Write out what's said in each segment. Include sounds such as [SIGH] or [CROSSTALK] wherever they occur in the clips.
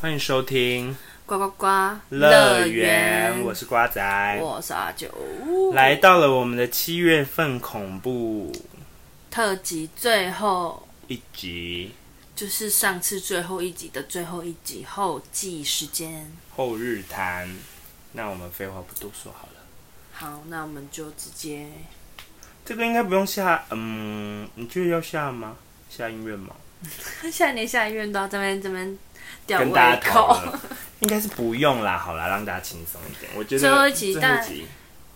欢迎收听呱呱呱乐园，我是瓜仔，我是阿九，来到了我们的七月份恐怖特辑最后一集，就是上次最后一集的最后一集后记时间后日谈。那我们废话不多说好了，好，那我们就直接这个应该不用下，嗯，你觉得要下吗？下音乐吗？[LAUGHS] 下年下音乐都要这边这边。跟大家讨论，[LAUGHS] 应该是不用啦。好啦，让大家轻松一点。我觉得最后一集，但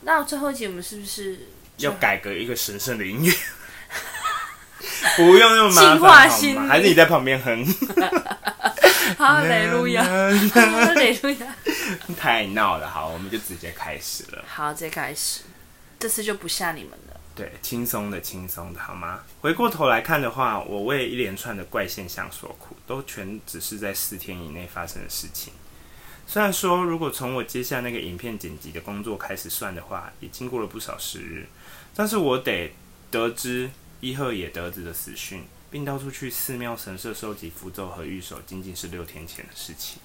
那最后一集我们是不是要改革一个神圣的音乐？[LAUGHS] 不用那么麻烦好吗？还是你在旁边哼？[LAUGHS] 哈雷路亚，哈雷路亚，太闹了。好，我们就直接开始了。好，直接开始。这次就不吓你们了。对，轻松的，轻松的，好吗？回过头来看的话，我为一连串的怪现象所苦，都全只是在四天以内发生的事情。虽然说，如果从我接下那个影片剪辑的工作开始算的话，也经过了不少时日，但是我得得知伊贺野得子的死讯，并到处去寺庙神社收集符咒和御守，仅仅是六天前的事情，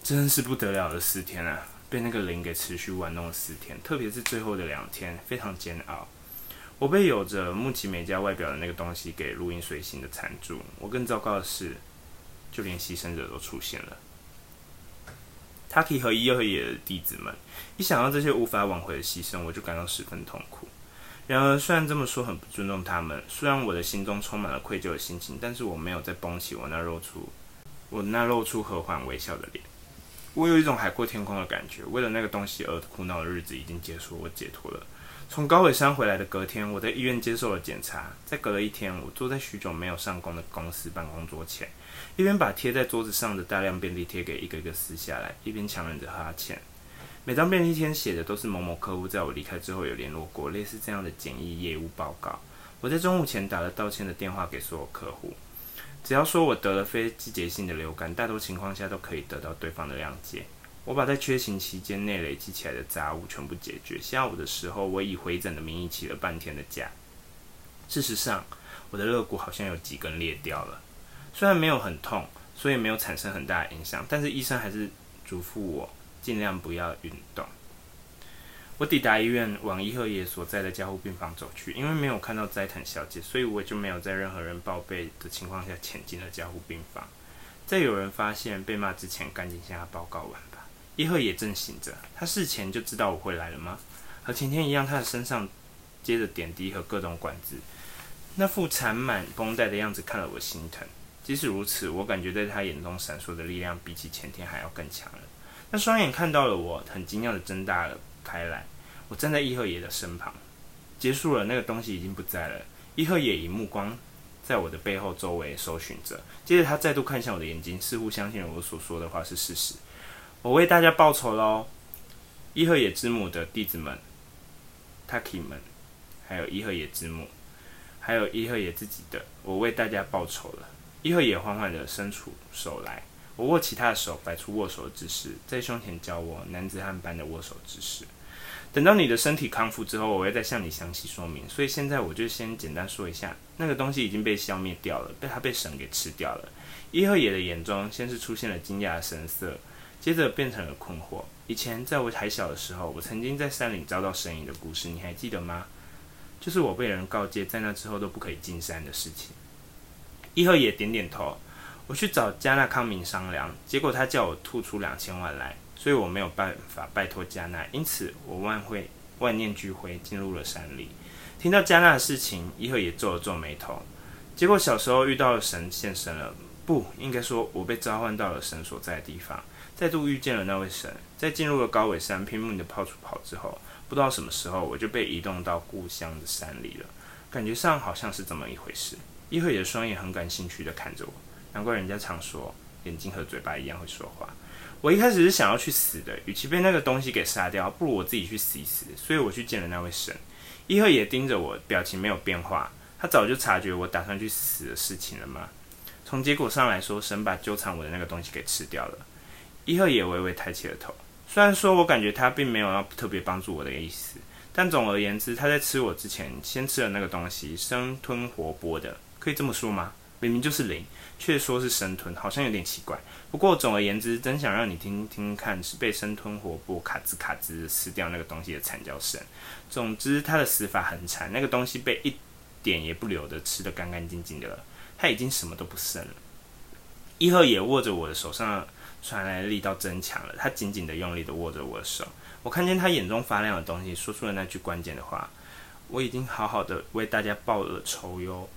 真是不得了的四天啊！被那个灵给持续玩弄了四天，特别是最后的两天，非常煎熬。我被有着木崎美嘉外表的那个东西给如影随形的缠住。我更糟糕的是，就连牺牲者都出现了。Taki 和伊贺野的弟子们，一想到这些无法挽回的牺牲，我就感到十分痛苦。然而，虽然这么说很不尊重他们，虽然我的心中充满了愧疚的心情，但是我没有再绷起我那露出我那露出和缓微笑的脸。我有一种海阔天空的感觉。为了那个东西而苦恼的日子已经结束，我解脱了。从高尾山回来的隔天，我在医院接受了检查。在隔了一天，我坐在许久没有上工的公司办公桌前，一边把贴在桌子上的大量便利贴给一个一个撕下来，一边强忍着哈欠。每张便利贴写的都是某某客户在我离开之后有联络过，类似这样的简易业务报告。我在中午前打了道歉的电话给所有客户，只要说我得了非季节性的流感，大多情况下都可以得到对方的谅解。我把在缺勤期间内累积起来的杂物全部解决。下午的时候，我以回诊的名义请了半天的假。事实上，我的肋骨好像有几根裂掉了，虽然没有很痛，所以没有产生很大的影响，但是医生还是嘱咐我尽量不要运动。我抵达医院，往伊贺野所在的加护病房走去，因为没有看到斋藤小姐，所以我就没有在任何人报备的情况下潜进了加护病房。在有人发现被骂之前，赶紧向他报告完吧。伊贺野正醒着，他事前就知道我会来了吗？和前天一样，他的身上接着点滴和各种管子，那副缠满绷带的样子看了我心疼。即使如此，我感觉在他眼中闪烁的力量比起前天还要更强了。那双眼看到了我，很惊讶的睁大了开来。我站在伊贺野的身旁，结束了，那个东西已经不在了。伊贺野以目光在我的背后周围搜寻着，接着他再度看向我的眼睛，似乎相信了我所说的话是事实。我为大家报仇喽！伊贺野之母的弟子们，Taki 们，还有伊贺野之母，还有伊贺野自己的，我为大家报仇了。伊贺野缓缓地伸出手来，我握起他的手，摆出握手姿势，在胸前教我男子汉般的握手姿势。等到你的身体康复之后，我会再向你详细说明。所以现在我就先简单说一下，那个东西已经被消灭掉了，被他被神给吃掉了。伊贺野的眼中先是出现了惊讶的神色。接着变成了困惑。以前在我还小的时候，我曾经在山里遭到神隐的故事，你还记得吗？就是我被人告诫在那之后都不可以进山的事情。伊贺也点点头。我去找加纳康明商量，结果他叫我吐出两千万来，所以我没有办法拜托加纳，因此我万会万念俱灰进入了山里。听到加纳的事情，伊贺也皱了皱眉头。结果小时候遇到了神现身了，不应该说，我被召唤到了神所在的地方。再度遇见了那位神，在进入了高尾山拼命的跑出跑之后，不知道什么时候我就被移动到故乡的山里了，感觉上好像是这么一回事。伊贺野双眼很感兴趣的看着我，难怪人家常说眼睛和嘴巴一样会说话。我一开始是想要去死的，与其被那个东西给杀掉，不如我自己去死一死。所以我去见了那位神。伊贺野盯着我，表情没有变化，他早就察觉我打算去死的事情了吗？从结果上来说，神把纠缠我的那个东西给吃掉了。伊贺野微微抬起了头，虽然说我感觉他并没有要特别帮助我的意思，但总而言之，他在吃我之前先吃了那个东西，生吞活剥的，可以这么说吗？明明就是零，却说是生吞，好像有点奇怪。不过总而言之，真想让你听听看，是被生吞活剥、卡兹卡兹吃掉那个东西的惨叫声。总之，他的死法很惨，那个东西被一点也不留的吃得干干净净的了，他已经什么都不剩了。伊贺也握着我的手上传来的力道增强了，他紧紧的用力的握着我的手，我看见他眼中发亮的东西，说出了那句关键的话：“我已经好好的为大家报了仇哟。”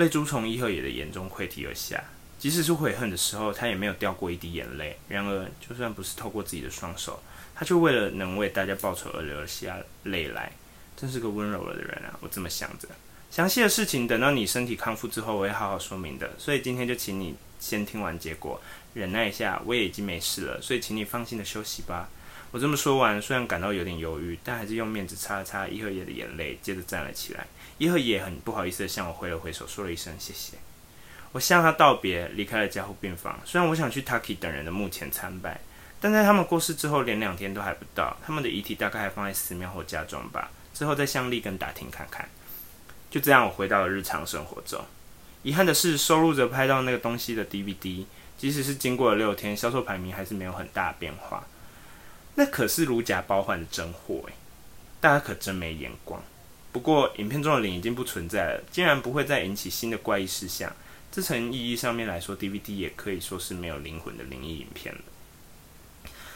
泪珠从伊贺野的眼中溃堤而下，即使是悔恨的时候，他也没有掉过一滴眼泪。然而，就算不是透过自己的双手，他却为了能为大家报仇而流下泪来，真是个温柔了的人啊！我这么想着。详细的事情等到你身体康复之后，我会好好说明的。所以今天就请你。先听完结果，忍耐一下，我也已经没事了，所以请你放心的休息吧。我这么说完，虽然感到有点犹豫，但还是用面子擦了擦伊贺野的眼泪，接着站了起来。伊和也很不好意思的向我挥了挥手，说了一声谢谢。我向他道别，离开了加护病房。虽然我想去 Taki 等人的墓前参拜，但在他们过世之后，连两天都还不到，他们的遗体大概还放在寺庙或家中吧。之后再向立根打听看看。就这样，我回到了日常生活中。遗憾的是，收录着拍到那个东西的 DVD，即使是经过了六天，销售排名还是没有很大的变化。那可是如假包换的真货诶，大家可真没眼光。不过，影片中的灵已经不存在了，竟然不会再引起新的怪异事项。这层意义上面来说，DVD 也可以说是没有灵魂的灵异影片了。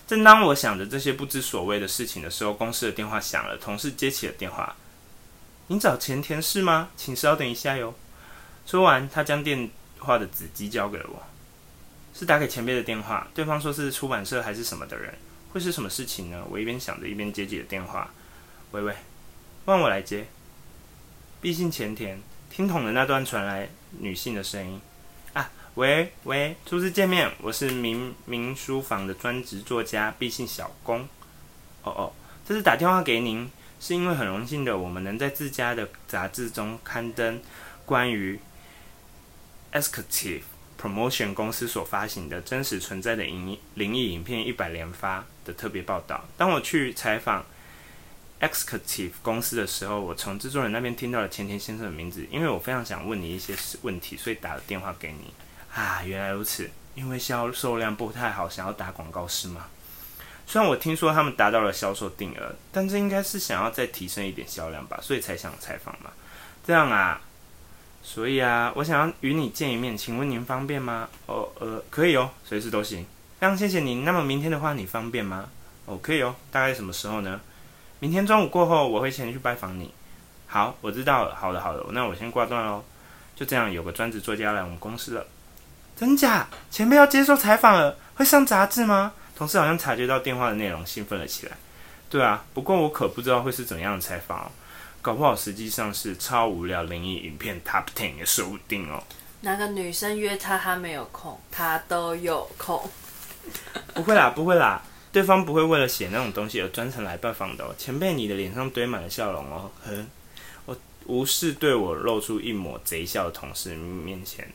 正当我想着这些不知所谓的事情的时候，公司的电话响了，同事接起了电话：“您找前田是吗？请稍等一下哟。”说完，他将电话的子机交给了我，是打给前辈的电话。对方说是出版社还是什么的人，会是什么事情呢？我一边想着，一边接起了电话。喂喂，换我来接。毕姓前田，听筒的那段传来女性的声音。啊，喂喂，初次见面，我是明明书房的专职作家毕姓小宫。哦哦，这次打电话给您，是因为很荣幸的，我们能在自家的杂志中刊登关于。Executive Promotion 公司所发行的真实存在的灵异影片一百连发的特别报道。当我去采访 Executive 公司的时候，我从制作人那边听到了前田先生的名字，因为我非常想问你一些问题，所以打了电话给你。啊，原来如此，因为销售量不太好，想要打广告是吗？虽然我听说他们达到了销售定额，但这应该是想要再提升一点销量吧，所以才想采访嘛。这样啊。所以啊，我想要与你见一面，请问您方便吗？哦，呃，可以哦，随时都行。非常谢谢您。那么明天的话，你方便吗？哦，可以哦。大概什么时候呢？明天中午过后，我会前去拜访你。好，我知道了。好的，好的。那我先挂断喽。就这样，有个专职作家来我们公司了。真假？前辈要接受采访了，会上杂志吗？同事好像察觉到电话的内容，兴奋了起来。对啊，不过我可不知道会是怎样的采访哦。搞不好实际上是超无聊灵异影片 Top Ten 也说不定哦。哪个女生约他，他没有空，他都有空。不会啦，不会啦，对方不会为了写那种东西而专程来拜访的哦。前辈，你的脸上堆满了笑容哦。呵，我无视对我露出一抹贼笑的同事面前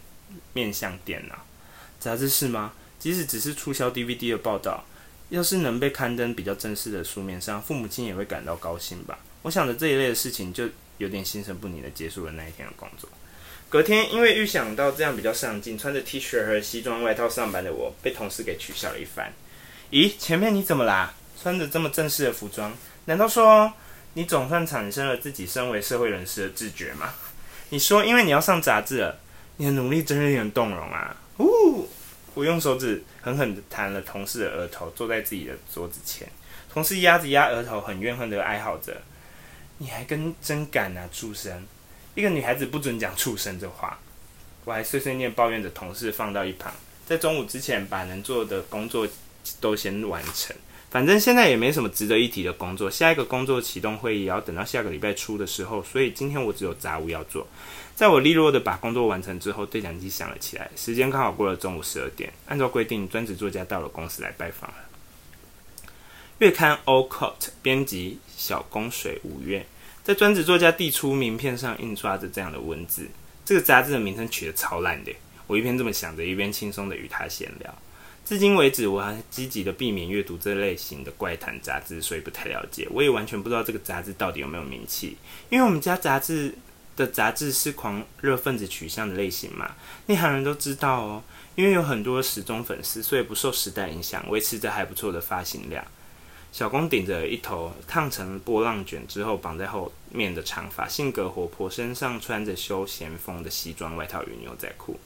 面向电脑。杂志是吗？即使只是促销 DVD 的报道，要是能被刊登比较正式的书面上，父母亲也会感到高兴吧。我想着这一类的事情，就有点心神不宁的结束了那一天的工作。隔天，因为预想到这样比较上进，穿着 T 恤和西装外套上班的我，被同事给取笑了一番。咦，前面你怎么啦？穿着这么正式的服装，难道说你总算产生了自己身为社会人士的自觉吗？你说，因为你要上杂志了，你的努力真令人动容啊！呜，我用手指狠狠地弹了同事的额头，坐在自己的桌子前。同事压着压额头，很怨恨地哀嚎着。你还跟真敢啊，畜生！一个女孩子不准讲畜生这话。我还碎碎念抱怨着同事放到一旁，在中午之前把能做的工作都先完成。反正现在也没什么值得一提的工作，下一个工作启动会议也要等到下个礼拜初的时候，所以今天我只有杂务要做。在我利落的把工作完成之后，对讲机响了起来，时间刚好过了中午十二点。按照规定，专职作家到了公司来拜访了。月刊《Old Coat》编辑小宫水五月，在专职作家递出名片上印刷着这样的文字。这个杂志的名称取得超烂的。我一边这么想着，一边轻松的与他闲聊。至今为止，我还积极的避免阅读这类型的怪谈杂志，所以不太了解。我也完全不知道这个杂志到底有没有名气，因为我们家杂志的杂志是狂热分子取向的类型嘛？内行人都知道哦，因为有很多时钟粉丝，所以不受时代影响，维持着还不错的发行量。小公顶着一头烫成波浪卷之后绑在后面的长发，性格活泼，身上穿着休闲风的西装外套与牛仔裤。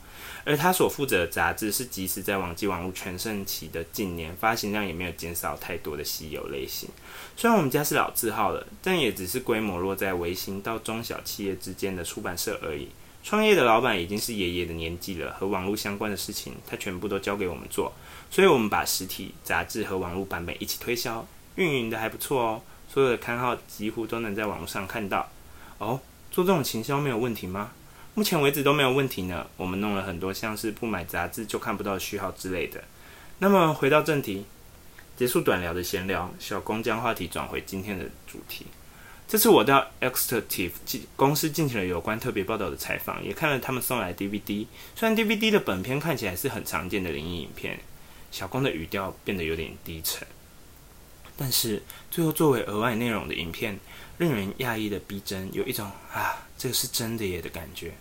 而他所负责的杂志是即使在网际网路全盛期的近年，发行量也没有减少太多的稀有类型。虽然我们家是老字号了，但也只是规模落在微型到中小企业之间的出版社而已。创业的老板已经是爷爷的年纪了，和网络相关的事情他全部都交给我们做，所以我们把实体杂志和网络版本一起推销，运营的还不错哦。所有的刊号几乎都能在网络上看到。哦，做这种行销没有问题吗？目前为止都没有问题呢。我们弄了很多像是不买杂志就看不到序号之类的。那么回到正题，结束短聊的闲聊，小公将话题转回今天的主题。这次我到 Executive 公司进行了有关特别报道的采访，也看了他们送来 DVD。虽然 DVD 的本片看起来是很常见的灵异影片，小公的语调变得有点低沉。但是最后作为额外内容的影片，令人讶异的逼真，有一种啊，这个是真的耶的感觉。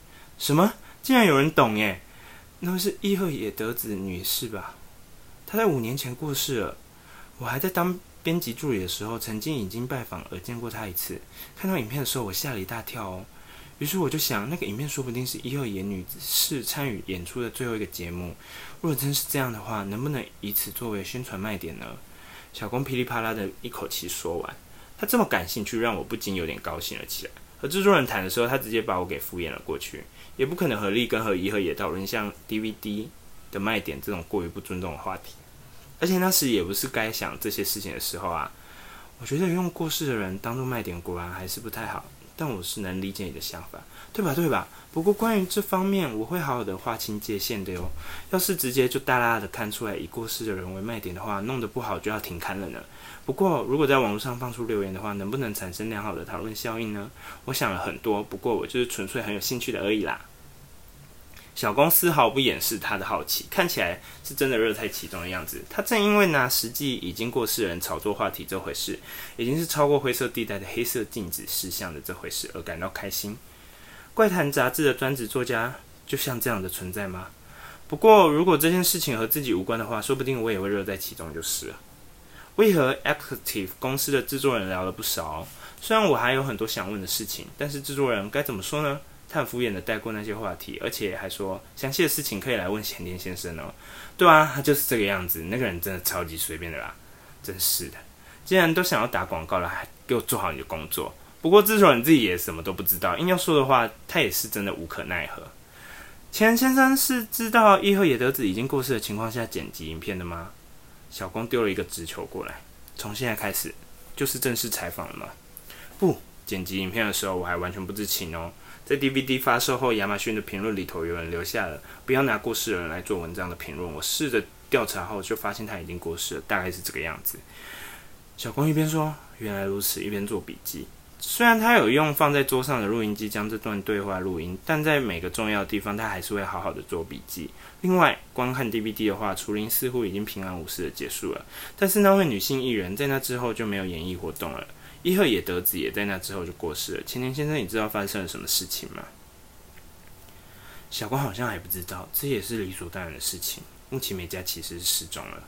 什么？竟然有人懂耶？那位是伊贺野德子女士吧？她在五年前过世了。我还在当编辑助理的时候，曾经已经拜访而见过她一次。看到影片的时候，我吓了一大跳哦。于是我就想，那个影片说不定是伊贺野女士参与演出的最后一个节目。如果真是这样的话，能不能以此作为宣传卖点呢？小公噼里啪啦的一口气说完，他这么感兴趣，让我不禁有点高兴了起来。和制作人谈的时候，他直接把我给敷衍了过去，也不可能合力跟和怡和野讨论像 DVD 的卖点这种过于不尊重的话题。而且那时也不是该想这些事情的时候啊。我觉得用过世的人当做卖点，果然还是不太好。但我是能理解你的想法，对吧？对吧？不过关于这方面，我会好好的划清界限的哟。要是直接就大大的看出来以过世的人为卖点的话，弄得不好就要停刊了呢。不过如果在网络上放出留言的话，能不能产生良好的讨论效应呢？我想了很多，不过我就是纯粹很有兴趣的而已啦。小公丝毫不掩饰他的好奇，看起来是真的乐在其中的样子。他正因为拿实际已经过世人炒作话题这回事，已经是超过灰色地带的黑色镜子事项的这回事而感到开心。怪谈杂志的专职作家就像这样的存在吗？不过如果这件事情和自己无关的话，说不定我也会乐在其中就是了。为何 Active 公司的制作人聊了不少，虽然我还有很多想问的事情，但是制作人该怎么说呢？他很敷衍的带过那些话题，而且还说详细的事情可以来问咸田先生哦。对啊，他就是这个样子，那个人真的超级随便的啦，真是的。既然都想要打广告了，还给我做好你的工作。不过至少你自己也什么都不知道，硬要说的话，他也是真的无可奈何。钱先生是知道伊贺野德子已经过世的情况下剪辑影片的吗？小工丢了一个直球过来，从现在开始就是正式采访了吗？不，剪辑影片的时候我还完全不知情哦。在 DVD 发售后，亚马逊的评论里头有人留下了“不要拿过世的人来做文章”的评论。我试着调查后，就发现他已经过世了，大概是这个样子。小光一边说“原来如此”，一边做笔记。虽然他有用放在桌上的录音机将这段对话录音，但在每个重要的地方，他还是会好好的做笔记。另外，观看 DVD 的话，除林似乎已经平安无事的结束了，但是那位女性艺人，在那之后就没有演艺活动了。伊贺野德子也在那之后就过世了。青年先生，你知道发生了什么事情吗？小光好像还不知道，这也是理所当然的事情。木崎美嘉其实是失踪了。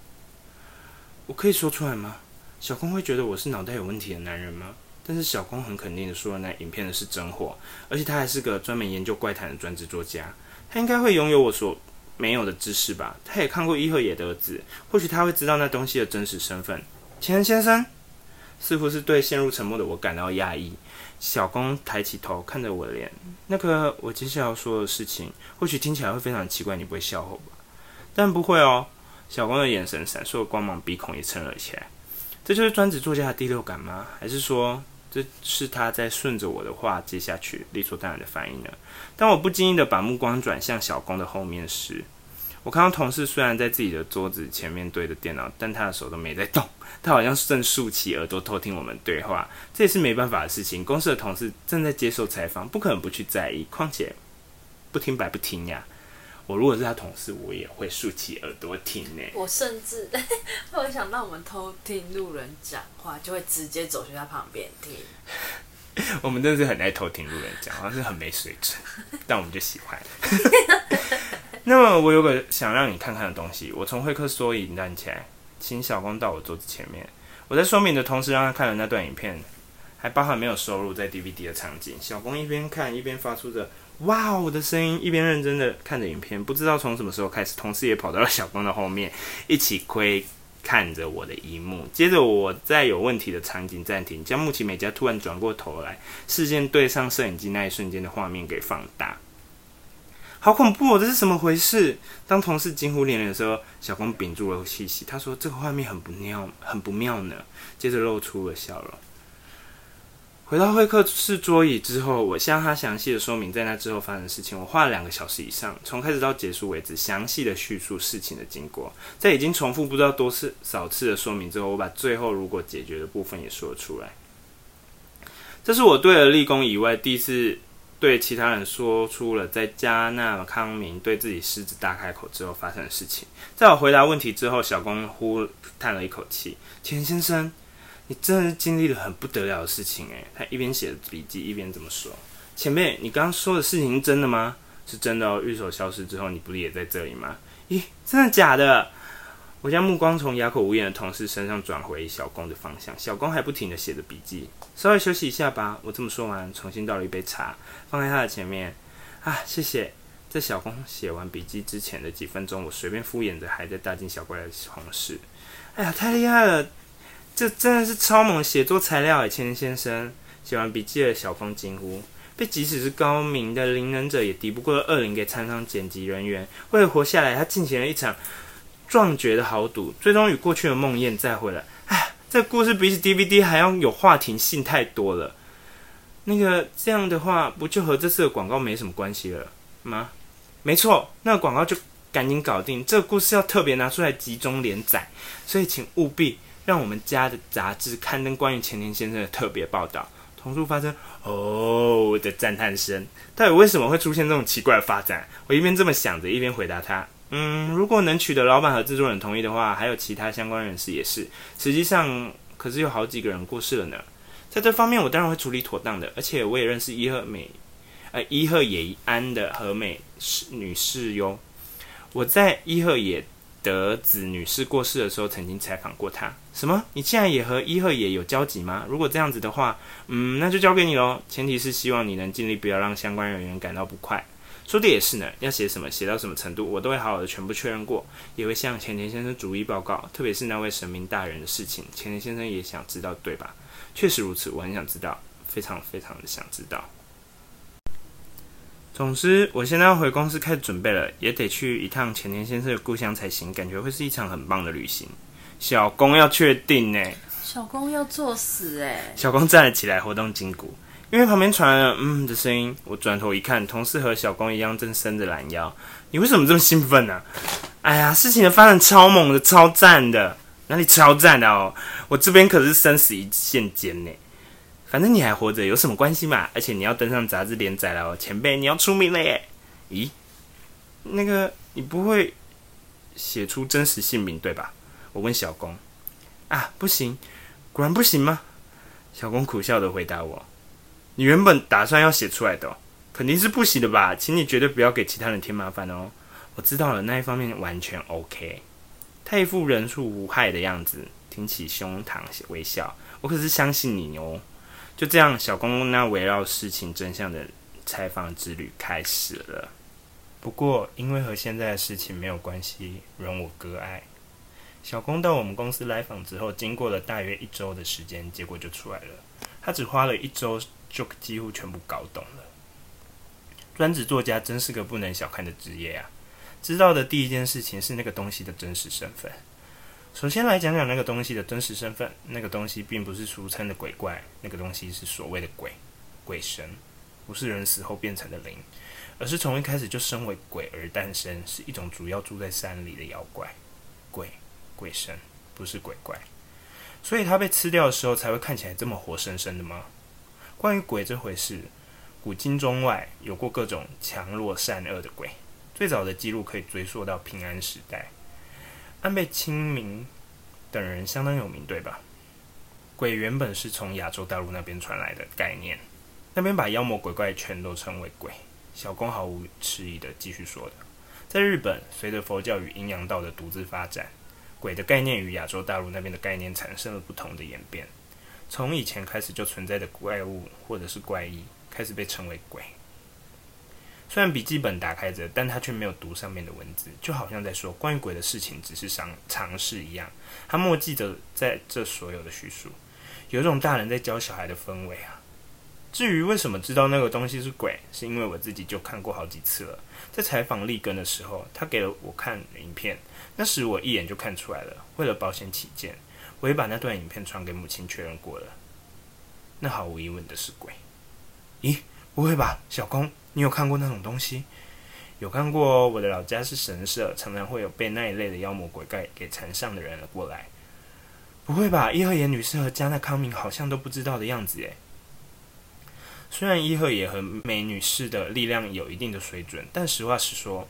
我可以说出来吗？小光会觉得我是脑袋有问题的男人吗？但是小光很肯定的说，那影片的是真货，而且他还是个专门研究怪谈的专职作家，他应该会拥有我所没有的知识吧？他也看过伊贺野德子，或许他会知道那东西的真实身份。青年先生。似乎是对陷入沉默的我感到压抑。小公抬起头看着我的脸，那个我接下来要说的事情，或许听起来会非常奇怪，你不会笑话吧？但不会哦。小公的眼神闪烁光芒，鼻孔也撑了起来。这就是专职作家的第六感吗？还是说这是他在顺着我的话接下去理所当然的反应呢？当我不经意的把目光转向小公的后面时，我看到同事虽然在自己的桌子前面对着电脑，但他的手都没在动。[LAUGHS] 他好像正竖起耳朵偷听我们对话，这也是没办法的事情。公司的同事正在接受采访，不可能不去在意。况且不听白不听呀。我如果是他同事，我也会竖起耳朵听呢。我甚至 [LAUGHS] 会想让我们偷听路人讲话，就会直接走去他旁边听。[LAUGHS] 我们真的是很爱偷听路人讲，话是很没水准，但我们就喜欢。那么我有个想让你看看的东西，我从会客缩影站起来，请小公到我桌子前面。我在说明的同时，让他看了那段影片，还包含没有收录在 DVD 的场景。小公一边看一边发出着“哇哦”的声音，一边认真的看着影片。不知道从什么时候开始，同事也跑到了小公的后面，一起窥看着我的一幕。接着，我在有问题的场景暂停，将木崎美嘉突然转过头来，视线对上摄影机那一瞬间的画面给放大。好恐怖哦！这是怎么回事？当同事惊呼连连的时候，小光屏住了气息。他说：“这个画面很不妙，很不妙呢。”接着露出了笑容。回到会客室桌椅之后，我向他详细的说明在那之后发生的事情。我花了两个小时以上，从开始到结束为止，详细的叙述事情的经过。在已经重复不知道多次少次的说明之后，我把最后如果解决的部分也说了出来。这是我对了立功以外第一次。对其他人说出了在加纳康明对自己狮子大开口之后发生的事情。在我回答问题之后，小公呼叹了一口气：“钱先生，你真的是经历了很不得了的事情诶。”他一边写着笔记，一边这么说：“前辈，你刚刚说的事情是真的吗？是真的哦。御守消失之后，你不是也在这里吗？咦，真的假的？”我将目光从哑口无言的同事身上转回小公的方向，小公还不停地写着笔记。稍微休息一下吧。我这么说完，重新倒了一杯茶，放在他的前面。啊，谢谢。在小公写完笔记之前的几分钟，我随便敷衍着还在大惊小怪的同事。哎呀，太厉害了！这真的是超猛写作材料诶，千先生。写完笔记的小峰惊呼：被即使是高明的灵能者也敌不过的恶灵给缠上剪辑人员，为了活下来，他进行了一场。壮绝的豪赌，最终与过去的梦魇再会了。哎，这故事比起 DVD 还要有话题性太多了。那个这样的话，不就和这次的广告没什么关系了吗？没错，那个广告就赶紧搞定。这个故事要特别拿出来集中连载，所以请务必让我们家的杂志刊登关于前田先生的特别报道。同处发生哦的赞叹声，到底为什么会出现这种奇怪的发展？我一边这么想着，一边回答他。嗯，如果能取得老板和制作人同意的话，还有其他相关人士也是。实际上，可是有好几个人过世了呢。在这方面，我当然会处理妥当的。而且，我也认识伊贺美，呃，伊贺野安的和美女士哟。我在伊贺野德子女士过世的时候，曾经采访过她。什么？你现在也和伊贺野有交集吗？如果这样子的话，嗯，那就交给你喽。前提是希望你能尽力，不要让相关人员感到不快。说的也是呢，要写什么，写到什么程度，我都会好好的全部确认过，也会向前田先生逐一报告。特别是那位神明大人的事情，前田先生也想知道，对吧？确实如此，我很想知道，非常非常的想知道。总之，我现在要回公司开始准备了，也得去一趟前田先生的故乡才行，感觉会是一场很棒的旅行。小公要确定呢，小公要作死哎！小公站了起来，活动筋骨。因为旁边传来了“嗯”的声音，我转头一看，同事和小公一样正伸着懒腰。你为什么这么兴奋呢、哎呀，事情的发展超猛的，超赞的，哪里超赞的哦？我这边可是生死一线间呢。反正你还活着，有什么关系嘛？而且你要登上杂志连载了哦，前辈，你要出名了耶！咦，那个你不会写出真实姓名对吧？我问小公。啊，不行，果然不行吗？小公苦笑的回答我。你原本打算要写出来的，肯定是不行的吧？请你绝对不要给其他人添麻烦哦。我知道了，那一方面完全 OK。他一副人畜无害的样子，挺起胸膛微笑。我可是相信你哦。就这样，小公公那围绕事情真相的采访之旅开始了。不过，因为和现在的事情没有关系，容我割爱。小公到我们公司来访之后，经过了大约一周的时间，结果就出来了。他只花了一周。就几乎全部搞懂了。专职作家真是个不能小看的职业啊！知道的第一件事情是那个东西的真实身份。首先来讲讲那个东西的真实身份。那个东西并不是俗称的鬼怪，那个东西是所谓的鬼、鬼神，不是人死后变成的灵，而是从一开始就身为鬼而诞生，是一种主要住在山里的妖怪。鬼、鬼神，不是鬼怪，所以它被吃掉的时候才会看起来这么活生生的吗？关于鬼这回事，古今中外有过各种强弱善恶的鬼。最早的记录可以追溯到平安时代，安倍清明等人相当有名，对吧？鬼原本是从亚洲大陆那边传来的概念，那边把妖魔鬼怪全都称为鬼。小公毫无迟疑的继续说的，在日本，随着佛教与阴阳道的独自发展，鬼的概念与亚洲大陆那边的概念产生了不同的演变。从以前开始就存在的怪物或者是怪异，开始被称为鬼。虽然笔记本打开着，但他却没有读上面的文字，就好像在说关于鬼的事情只是常常识一样。他默记着在这所有的叙述，有一种大人在教小孩的氛围啊。至于为什么知道那个东西是鬼，是因为我自己就看过好几次了。在采访立根的时候，他给了我看影片，那时我一眼就看出来了。为了保险起见，我也把那段影片传给母亲确认过了。那毫无疑问的是鬼。咦，不会吧，小公？你有看过那种东西？有看过哦。我的老家是神社，常常会有被那一类的妖魔鬼怪给缠上的人过来。不会吧？伊贺野女士和加纳康明好像都不知道的样子耶。虽然伊贺野和美女士的力量有一定的水准，但实话实说，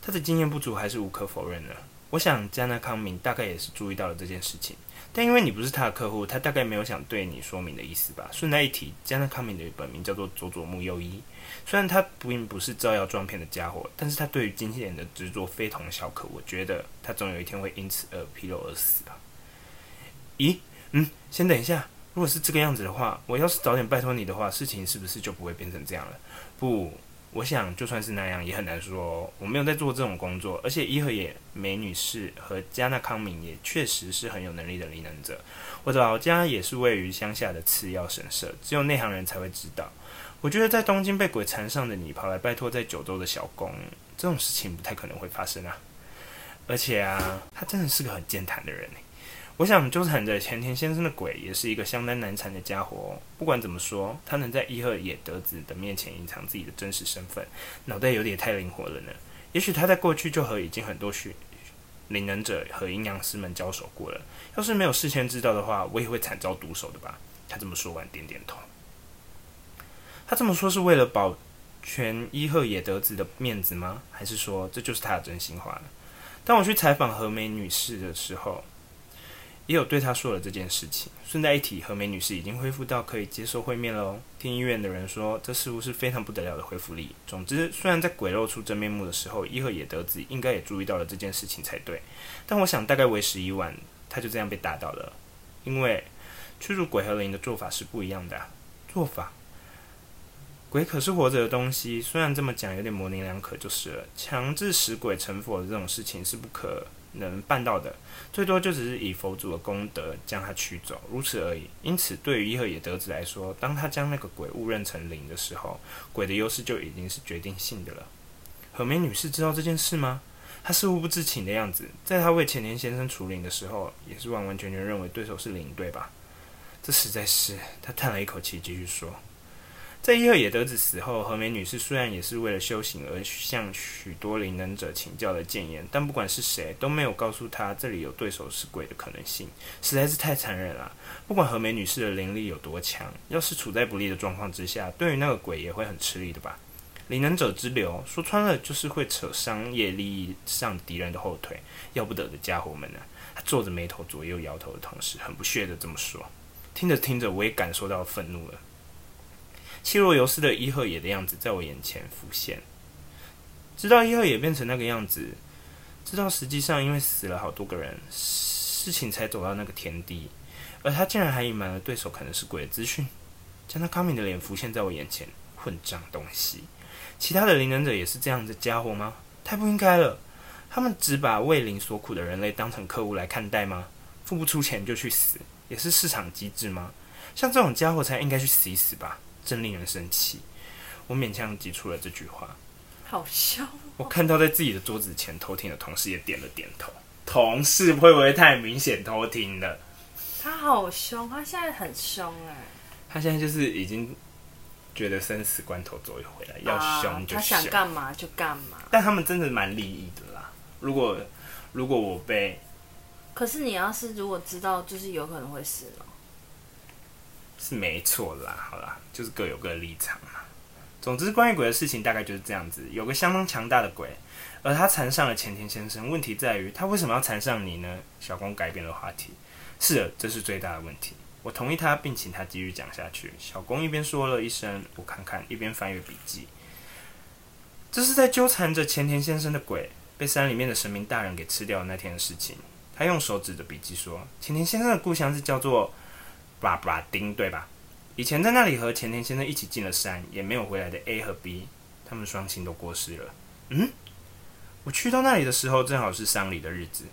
她的经验不足还是无可否认的。我想加纳康明大概也是注意到了这件事情。但因为你不是他的客户，他大概没有想对你说明的意思吧。顺带一提，加纳康明的本名叫做佐佐木优一。虽然他并不是招摇撞骗的家伙，但是他对于金钱的执着非同小可。我觉得他总有一天会因此而披露而死吧。咦？嗯，先等一下。如果是这个样子的话，我要是早点拜托你的话，事情是不是就不会变成这样了？不。我想，就算是那样，也很难说。我没有在做这种工作，而且伊和野美女士和加纳康明也确实是很有能力的灵能者。我的老家也是位于乡下的次要神社，只有内行人才会知道。我觉得在东京被鬼缠上的你，跑来拜托在九州的小公，这种事情不太可能会发生啊。而且啊，他真的是个很健谈的人。我想纠缠着前田先生的鬼也是一个相当难缠的家伙哦。不管怎么说，他能在伊贺野德子的面前隐藏自己的真实身份，脑袋有点太灵活了呢。也许他在过去就和已经很多许灵能者和阴阳师们交手过了。要是没有事先知道的话，我也会惨遭毒手的吧。他这么说完，点点头。他这么说是为了保全伊贺野德子的面子吗？还是说这就是他的真心话呢？当我去采访和美女士的时候。也有对他说了这件事情。顺带一提，和美女士已经恢复到可以接受会面喽。听医院的人说，这似乎是非常不得了的恢复力。总之，虽然在鬼露出真面目的时候，伊贺也得知应该也注意到了这件事情才对。但我想，大概为时已晚，他就这样被打倒了。因为驱逐鬼和灵的做法是不一样的。做法，鬼可是活着的东西，虽然这么讲有点模棱两可，就是了。强制使鬼成佛的这种事情是不可能办到的，最多就只是以佛祖的功德将他驱走，如此而已。因此，对于伊贺野德子来说，当他将那个鬼误认成灵的时候，鬼的优势就已经是决定性的了。和美女士知道这件事吗？她似乎不知情的样子，在她为前田先生除灵的时候，也是完完全全认为对手是灵，对吧？这实在是……他叹了一口气，继续说。在伊贺野德子死后，和美女士虽然也是为了修行而向许多灵能者请教了建言，但不管是谁都没有告诉她这里有对手是鬼的可能性，实在是太残忍了。不管和美女士的灵力有多强，要是处在不利的状况之下，对于那个鬼也会很吃力的吧？灵能者之流，说穿了就是会扯商业利益上敌人的后腿，要不得的家伙们呢、啊。他皱着眉头左右摇头的同时，很不屑的这么说。听着听着，我也感受到愤怒了。气若游丝的伊贺野的样子在我眼前浮现，直到伊贺野变成那个样子，直到实际上因为死了好多个人，事情才走到那个田地，而他竟然还隐瞒了对手可能是鬼的资讯。将他康敏的脸浮现在我眼前，混账东西！其他的灵能者也是这样的家伙吗？太不应该了！他们只把为灵所苦的人类当成客户来看待吗？付不出钱就去死，也是市场机制吗？像这种家伙才应该去死一死吧！真令人生气，我勉强挤出了这句话。好凶！我看到在自己的桌子前偷听的同事也点了点头。同事会不会太明显偷听了？他好凶，他现在很凶哎。他现在就是已经觉得生死关头走一回来，要凶就凶，他想干嘛就干嘛。但他们真的蛮利益的啦。如果如果我被，可是你要是如果知道，就是有可能会死了。是没错啦，好啦，就是各有各的立场嘛。总之，关于鬼的事情大概就是这样子。有个相当强大的鬼，而他缠上了前田先生。问题在于，他为什么要缠上你呢？小公改变了话题。是的，这是最大的问题。我同意他，并请他继续讲下去。小公一边说了一声“我看看”，一边翻阅笔记。这是在纠缠着前田先生的鬼被山里面的神明大人给吃掉那天的事情。他用手指着笔记说：“前田先生的故乡是叫做巴巴丁，对吧？以前在那里和前田先生一起进了山，也没有回来的 A 和 B，他们双亲都过世了。嗯，我去到那里的时候，正好是丧礼的日子。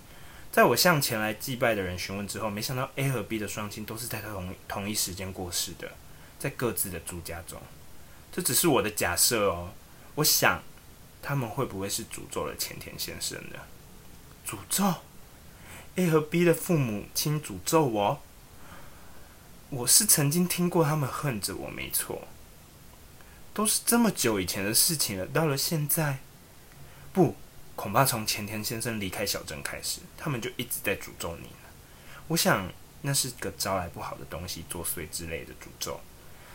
在我向前来祭拜的人询问之后，没想到 A 和 B 的双亲都是在同同一时间过世的，在各自的住家中。这只是我的假设哦。”我想，他们会不会是诅咒了前田先生呢？诅咒？A 和 B 的父母亲诅咒我？我是曾经听过他们恨着我，没错。都是这么久以前的事情了，到了现在，不，恐怕从前田先生离开小镇开始，他们就一直在诅咒你了。我想，那是个招来不好的东西作祟之类的诅咒。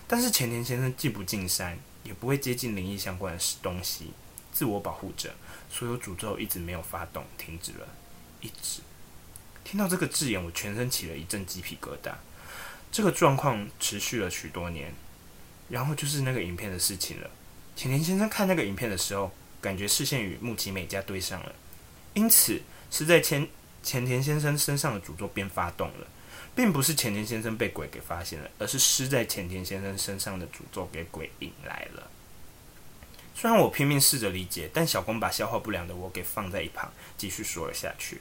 但是前田先生既不进山。也不会接近灵异相关的东西，自我保护着，所有诅咒一直没有发动，停止了，一直。听到这个字眼，我全身起了一阵鸡皮疙瘩。这个状况持续了许多年，然后就是那个影片的事情了。浅田先生看那个影片的时候，感觉视线与木崎美嘉对上了，因此是在前浅田先生身上的诅咒便发动了。并不是浅田先生被鬼给发现了，而是施在浅田先生身上的诅咒给鬼引来了。虽然我拼命试着理解，但小公把消化不良的我给放在一旁，继续说了下去。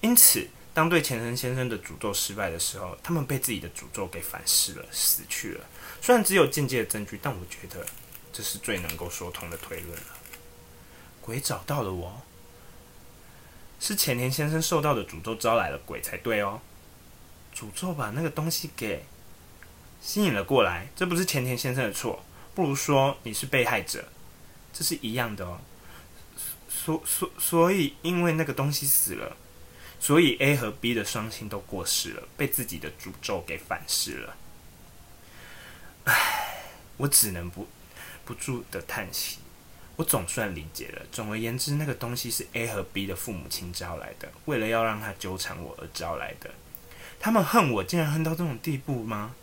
因此，当对前田先生的诅咒失败的时候，他们被自己的诅咒给反噬了，死去了。虽然只有间接的证据，但我觉得这是最能够说通的推论了。鬼找到了我，是前田先生受到的诅咒招来了鬼才对哦。诅咒把那个东西给吸引了过来，这不是前田先生的错，不如说你是被害者，这是一样的哦。所所所以，因为那个东西死了，所以 A 和 B 的双亲都过世了，被自己的诅咒给反噬了。唉，我只能不不住的叹息。我总算理解了。总而言之，那个东西是 A 和 B 的父母亲招来的，为了要让他纠缠我而招来的。他们恨我，竟然恨到这种地步吗？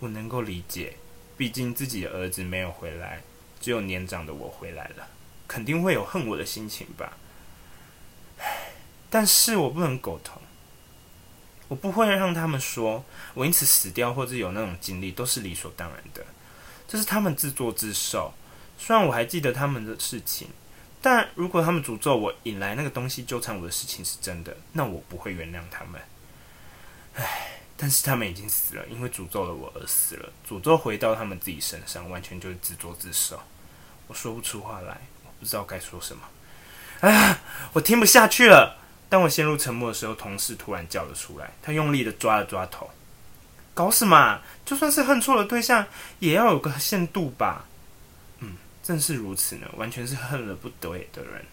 我能够理解，毕竟自己的儿子没有回来，只有年长的我回来了，肯定会有恨我的心情吧。但是我不能苟同，我不会让他们说我因此死掉或者有那种经历都是理所当然的，这是他们自作自受。虽然我还记得他们的事情，但如果他们诅咒我引来那个东西纠缠我的事情是真的，那我不会原谅他们。唉，但是他们已经死了，因为诅咒了我而死了。诅咒回到他们自己身上，完全就是自作自受。我说不出话来，我不知道该说什么。啊，我听不下去了。当我陷入沉默的时候，同事突然叫了出来，他用力的抓了抓头。搞什么？就算是恨错了对象，也要有个限度吧？嗯，正是如此呢，完全是恨了不得的人。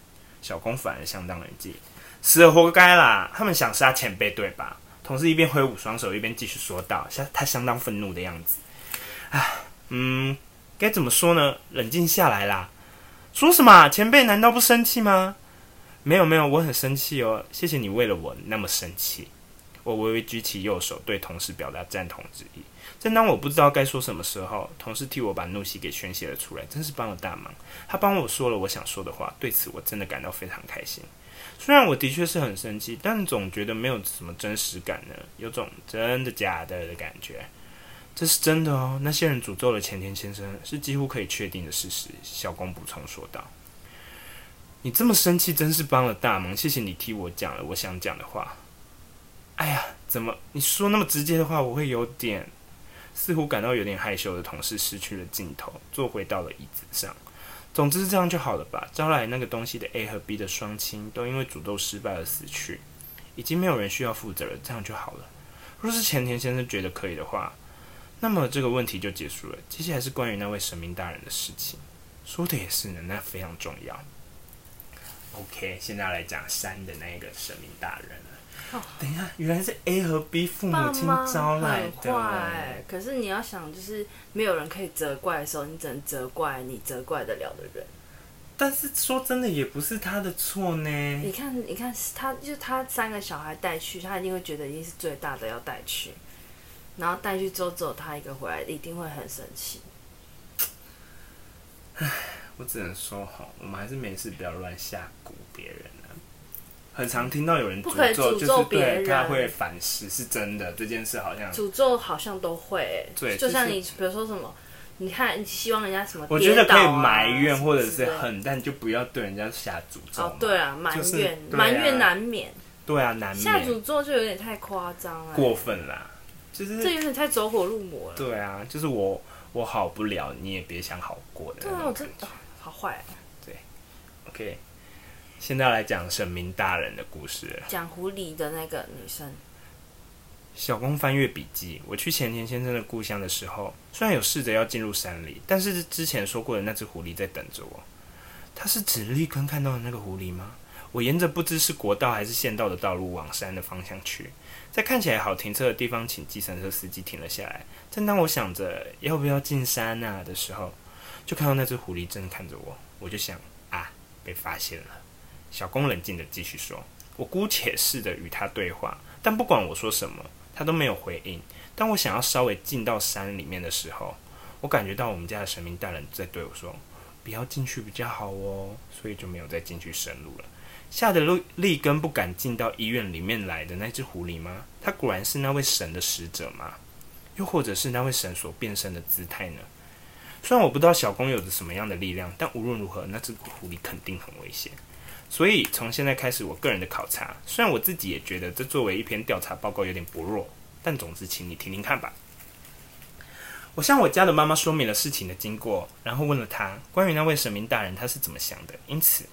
小公反而相当冷静，死了活该啦。他们想杀前辈，对吧？同事一边挥舞双手，一边继续说道：“相他相当愤怒的样子。唉，嗯，该怎么说呢？冷静下来啦。说什么？前辈难道不生气吗？没有没有，我很生气哦。谢谢你为了我那么生气。我微微举起右手，对同事表达赞同之意。正当我不知道该说什么时候，同事替我把怒气给宣泄了出来，真是帮了大忙。他帮我说了我想说的话，对此我真的感到非常开心。”虽然我的确是很生气，但总觉得没有什么真实感呢，有种真的假的的感觉。这是真的哦，那些人诅咒了前田先生，是几乎可以确定的事实。小公补充说道：“你这么生气，真是帮了大忙。谢谢你替我讲了我想讲的话。”哎呀，怎么你说那么直接的话，我会有点似乎感到有点害羞的同事失去了劲头，坐回到了椅子上。总之是这样就好了吧。招来那个东西的 A 和 B 的双亲都因为诅咒失败而死去，已经没有人需要负责了，这样就好了。若是前田先生觉得可以的话，那么这个问题就结束了。接下来是关于那位神明大人的事情。说的也是呢，那非常重要。OK，现在来讲山的那个神明大人了。哦，等一下，原来是 A 和 B 父母亲招来的。可是你要想，就是没有人可以责怪的时候，你只能责怪你责怪得了的人。但是说真的，也不是他的错呢。你看，你看，他就是他三个小孩带去，他一定会觉得一定是最大的要带去。然后带去之后只有他一个回来，一定会很生气。唉，我只能说哈，我们还是没事不要乱下蛊别人啊。很常听到有人诅咒，就是对他会反噬，是真的。这件事好像诅咒好像都会、欸，对，就像你比如说什么，你看你希望人家什么、啊，我觉得可以埋怨或者是恨，但就不要对人家下诅咒。哦，对啊，埋怨埋、就是啊、怨难免。对啊，难免下诅咒就有点太夸张了，过分啦，就是这有点太走火入魔了。对啊，就是我我好不了，你也别想好过的。对啊，我真的好坏、啊。对，OK，现在要来讲神明大人的故事了。讲狐狸的那个女生。小公翻阅笔记，我去前田先生的故乡的时候，虽然有试着要进入山里，但是之前说过的那只狐狸在等着我。它是指立根看到的那个狐狸吗？我沿着不知是国道还是县道的道路往山的方向去，在看起来好停车的地方，请计程车司机停了下来。正当我想着要不要进山啊的时候，就看到那只狐狸正看着我。我就想啊，被发现了。小公冷静地继续说：“我姑且试着与他对话，但不管我说什么，他都没有回应。当我想要稍微进到山里面的时候，我感觉到我们家的神明大人在对我说：‘不要进去比较好哦。’所以就没有再进去深入了。”吓得立立根不敢进到医院里面来的那只狐狸吗？它果然是那位神的使者吗？又或者是那位神所变身的姿态呢？虽然我不知道小公有着什么样的力量，但无论如何，那只狐狸肯定很危险。所以从现在开始，我个人的考察，虽然我自己也觉得这作为一篇调查报告有点薄弱，但总之，请你听听看吧。我向我家的妈妈说明了事情的经过，然后问了她关于那位神明大人他是怎么想的，因此。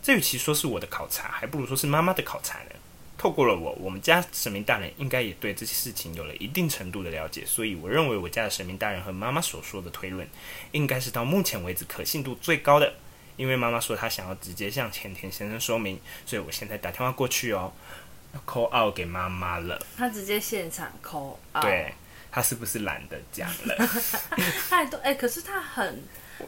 这与其说是我的考察，还不如说是妈妈的考察呢。透过了我，我们家神明大人应该也对这些事情有了一定程度的了解，所以我认为我家的神明大人和妈妈所说的推论，应该是到目前为止可信度最高的。因为妈妈说她想要直接向前田先生说明，所以我现在打电话过去哦，call out 给妈妈了。他直接现场 call out，对，他是不是懒得讲了？[LAUGHS] 太多哎，可是他很。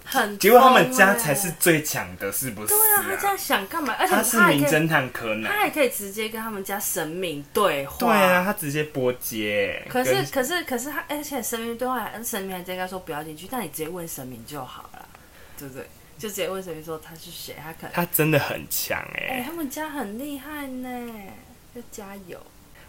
很、欸，结果他们家才是最强的，是不是、啊？对啊，他这样想干嘛？而且他，他是名侦探柯南，他还可以直接跟他们家神明对话。对啊，他直接拨接。可是，可是，可是他，而且神明对话，神明还直接跟他说不要进去，但你直接问神明就好了，对不对？就直接问神明说他是谁，他可能他真的很强哎、欸，哎、欸，他们家很厉害呢，要加油。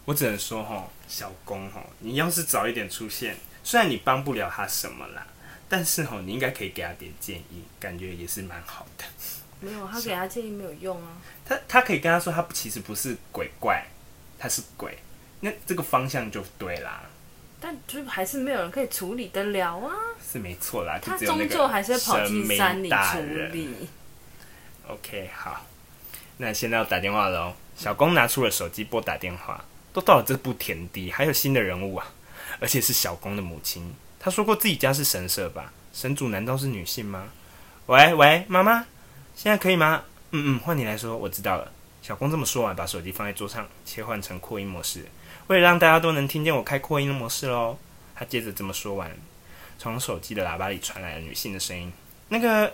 我只能说哈，小公哈，你要是早一点出现，虽然你帮不了他什么啦。但是吼，你应该可以给他点建议，感觉也是蛮好的。没有，他给他建议没有用啊。[LAUGHS] 他他可以跟他说，他其实不是鬼怪，他是鬼，那这个方向就对啦。但就还是没有人可以处理得了啊。是没错啦，他终究还是会跑进山里处理。OK，好，那现在要打电话了哦。小公拿出了手机拨打电话，都到了这步田地，还有新的人物啊，而且是小公的母亲。他说过自己家是神社吧？神主难道是女性吗？喂喂，妈妈，现在可以吗？嗯嗯，换你来说，我知道了。小公这么说完，把手机放在桌上，切换成扩音模式，为了让大家都能听见我开扩音的模式喽。他接着这么说完，从手机的喇叭里传来了女性的声音：“那个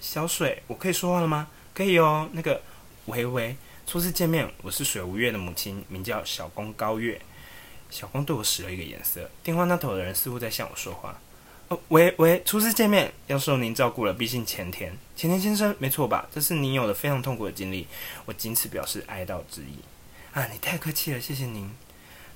小水，我可以说话了吗？可以哦。那个喂喂，初次见面，我是水无月的母亲，名叫小公高月。”小光对我使了一个眼色，电话那头的人似乎在向我说话。哦，喂喂，初次见面，要受您照顾了，毕竟前田，前田先生，没错吧？这是您有了非常痛苦的经历，我仅此表示哀悼之意。啊，你太客气了，谢谢您。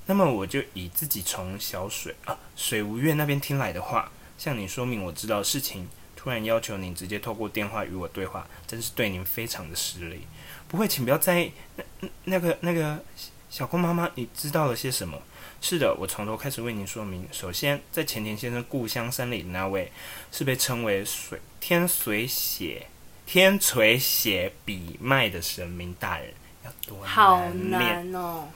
那么我就以自己从小水啊水无月那边听来的话，向您说明我知道的事情。突然要求您直接透过电话与我对话，真是对您非常的失礼。不会，请不要在意。那那个那个小光妈妈，你知道了些什么？是的，我从头开始为您说明。首先，在前田先生故乡山里的那位，是被称为水天水写天垂写笔脉的神明大人，要多难好难哦！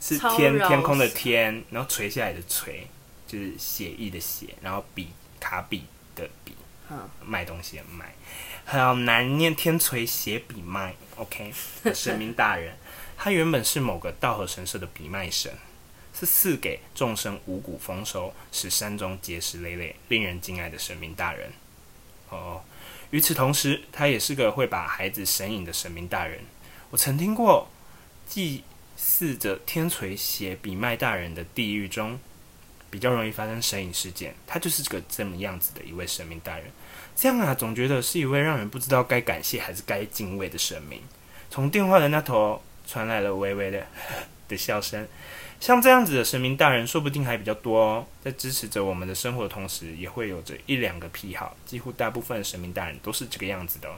是天天空的天，然后垂下来的垂，就是写意的写，然后笔卡笔的笔，嗯，卖东西的卖，好难念。天垂写笔脉，OK，[LAUGHS] 神明大人，他原本是某个道和神社的笔脉神。是赐给众生五谷丰收，使山中结实累累，令人敬爱的神明大人。哦，与此同时，他也是个会把孩子神隐的神明大人。我曾听过祭祀着天垂写比麦大人的地狱中，比较容易发生神隐事件。他就是这个这么样子的一位神明大人。这样啊，总觉得是一位让人不知道该感谢还是该敬畏的神明。从电话的那头传来了微微的 [LAUGHS] 的笑声。像这样子的神明大人，说不定还比较多哦。在支持着我们的生活的同时，也会有着一两个癖好。几乎大部分神明大人都是这个样子的哦。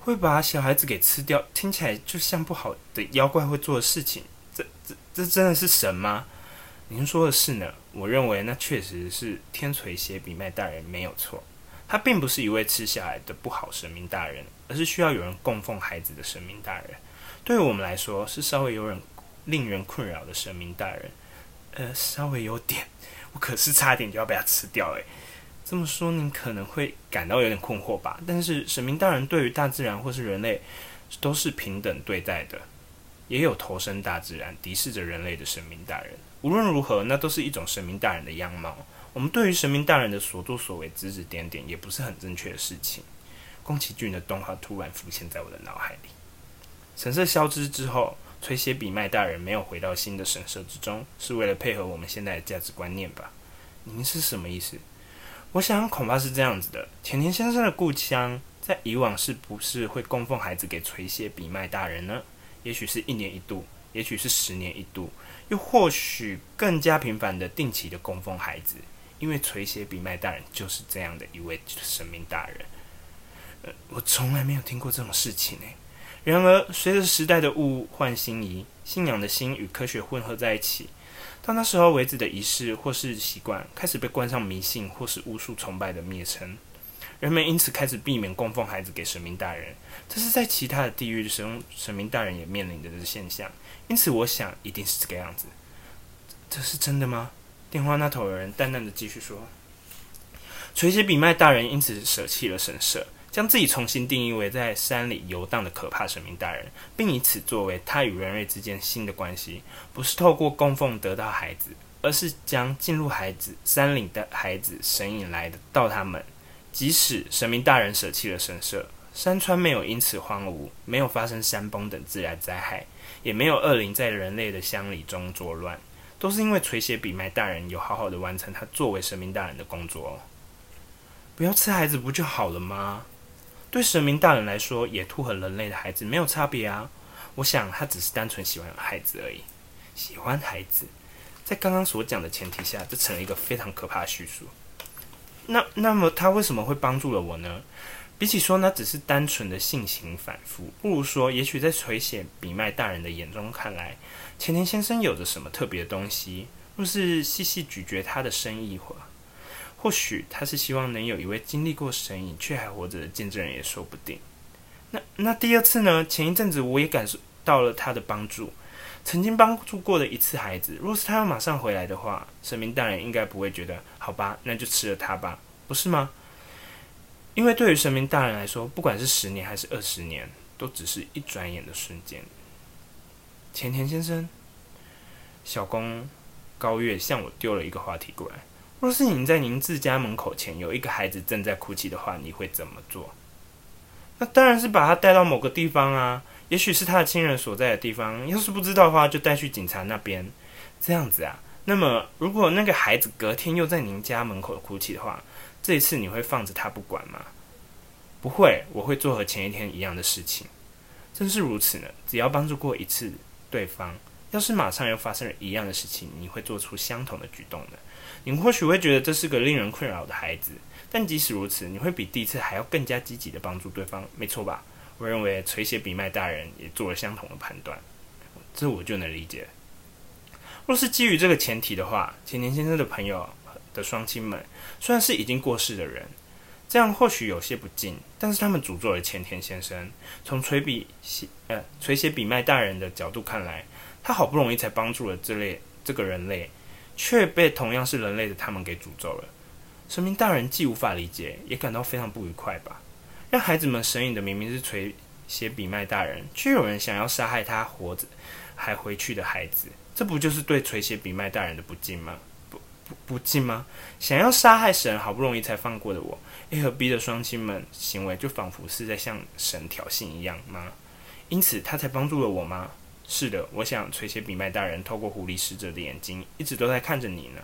会把小孩子给吃掉，听起来就像不好的妖怪会做的事情。这、这、这真的是神吗？您说的是呢？我认为那确实是天垂邪比麦大人没有错。他并不是一位吃小孩的不好神明大人，而是需要有人供奉孩子的神明大人。对于我们来说，是稍微有人令人困扰的神明大人。呃，稍微有点，我可是差点就要被他吃掉诶。这么说，您可能会感到有点困惑吧？但是神明大人对于大自然或是人类都是平等对待的，也有投身大自然、敌视着人类的神明大人。无论如何，那都是一种神明大人的样貌。我们对于神明大人的所作所为、指指点点，也不是很正确的事情。宫崎骏的动画突然浮现在我的脑海里。神色消失之后，垂血比麦大人没有回到新的神社之中，是为了配合我们现在的价值观念吧？您是什么意思？我想恐怕是这样子的：浅田先生的故乡在以往是不是会供奉孩子给垂血比麦大人呢？也许是一年一度，也许是十年一度，又或许更加频繁的定期的供奉孩子，因为垂血比麦大人就是这样的一位神明大人。呃，我从来没有听过这种事情呢。然而，随着时代的物换星移，信仰的心与科学混合在一起。到那时候，为止的仪式或是习惯开始被冠上迷信或是巫术崇拜的蔑称，人们因此开始避免供奉孩子给神明大人。这是在其他的地域使用神明大人也面临着的现象。因此，我想一定是这个样子。这是真的吗？电话那头有人淡淡的继续说：“垂血比麦大人因此舍弃了神社。”将自己重新定义为在山里游荡的可怕神明大人，并以此作为他与人类之间新的关系，不是透过供奉得到孩子，而是将进入孩子山里的孩子神引来的到他们。即使神明大人舍弃了神社，山川没有因此荒芜，没有发生山崩等自然灾害，也没有恶灵在人类的乡里中作乱，都是因为垂血比麦大人有好好的完成他作为神明大人的工作。不要吃孩子不就好了吗？对神明大人来说，野兔和人类的孩子没有差别啊。我想他只是单纯喜欢孩子而已。喜欢孩子，在刚刚所讲的前提下，这成了一个非常可怕的叙述。那那么他为什么会帮助了我呢？比起说那只是单纯的性情反复，不如说，也许在垂涎比麦大人的眼中看来，前田先生有着什么特别的东西。若是细细咀嚼他的生意话。或许他是希望能有一位经历过神隐却还活着的见证人，也说不定。那那第二次呢？前一阵子我也感受到了他的帮助，曾经帮助过的一次孩子。若是他要马上回来的话，神明大人应该不会觉得好吧，那就吃了他吧，不是吗？因为对于神明大人来说，不管是十年还是二十年，都只是一转眼的瞬间。前田先生，小宫高月向我丢了一个话题过来。若是您在您自家门口前有一个孩子正在哭泣的话，你会怎么做？那当然是把他带到某个地方啊，也许是他的亲人所在的地方。要是不知道的话，就带去警察那边。这样子啊。那么，如果那个孩子隔天又在您家门口哭泣的话，这一次你会放着他不管吗？不会，我会做和前一天一样的事情。正是如此呢。只要帮助过一次对方，要是马上又发生了一样的事情，你会做出相同的举动的。你或许会觉得这是个令人困扰的孩子，但即使如此，你会比第一次还要更加积极的帮助对方，没错吧？我认为垂血比麦大人也做了相同的判断，这我就能理解。若是基于这个前提的话，前田先生的朋友的双亲们虽然是已经过世的人，这样或许有些不敬，但是他们诅咒了前田先生。从垂比呃垂血比麦大人的角度看来，他好不容易才帮助了这类这个人类。却被同样是人类的他们给诅咒了。神明大人既无法理解，也感到非常不愉快吧？让孩子们神隐的明明是垂血比麦大人，却有人想要杀害他活着还回去的孩子，这不就是对垂血比麦大人的不敬吗？不不不敬吗？想要杀害神，好不容易才放过的我，A 和 B 的双亲们行为就仿佛是在向神挑衅一样吗？因此他才帮助了我吗？是的，我想垂涎比麦大人透过狐狸使者的眼睛，一直都在看着你呢。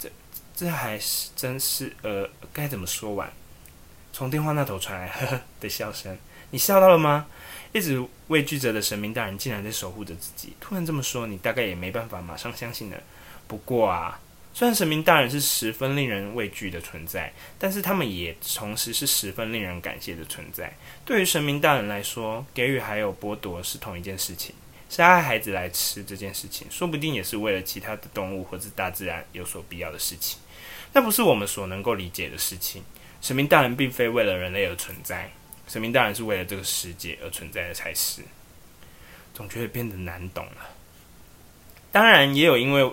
这这还是真是呃，该怎么说完？从电话那头传来呵呵的笑声。你笑到了吗？一直畏惧着的神明大人竟然在守护着自己。突然这么说，你大概也没办法马上相信了。不过啊，虽然神明大人是十分令人畏惧的存在，但是他们也同时是十分令人感谢的存在。对于神明大人来说，给予还有剥夺是同一件事情。杀害孩子来吃这件事情，说不定也是为了其他的动物或者大自然有所必要的事情。那不是我们所能够理解的事情。神明大人并非为了人类而存在，神明大人是为了这个世界而存在的才是。总觉得变得难懂了。当然，也有因为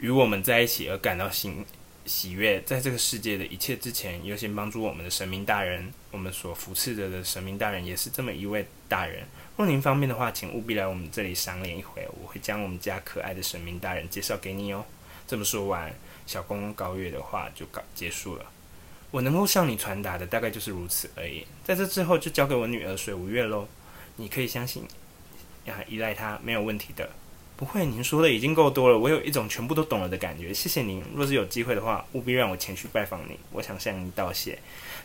与我们在一起而感到喜。喜悦，在这个世界的一切之前，优先帮助我们的神明大人，我们所扶持着的神明大人，也是这么一位大人。若您方便的话，请务必来我们这里赏脸一回，我会将我们家可爱的神明大人介绍给你哦。这么说完，小公公高月的话就告结束了。我能够向你传达的大概就是如此而已。在这之后，就交给我女儿水无月喽。你可以相信，呀，依赖她没有问题的。不会，您说的已经够多了。我有一种全部都懂了的感觉。谢谢您。若是有机会的话，务必让我前去拜访您。我想向您道谢。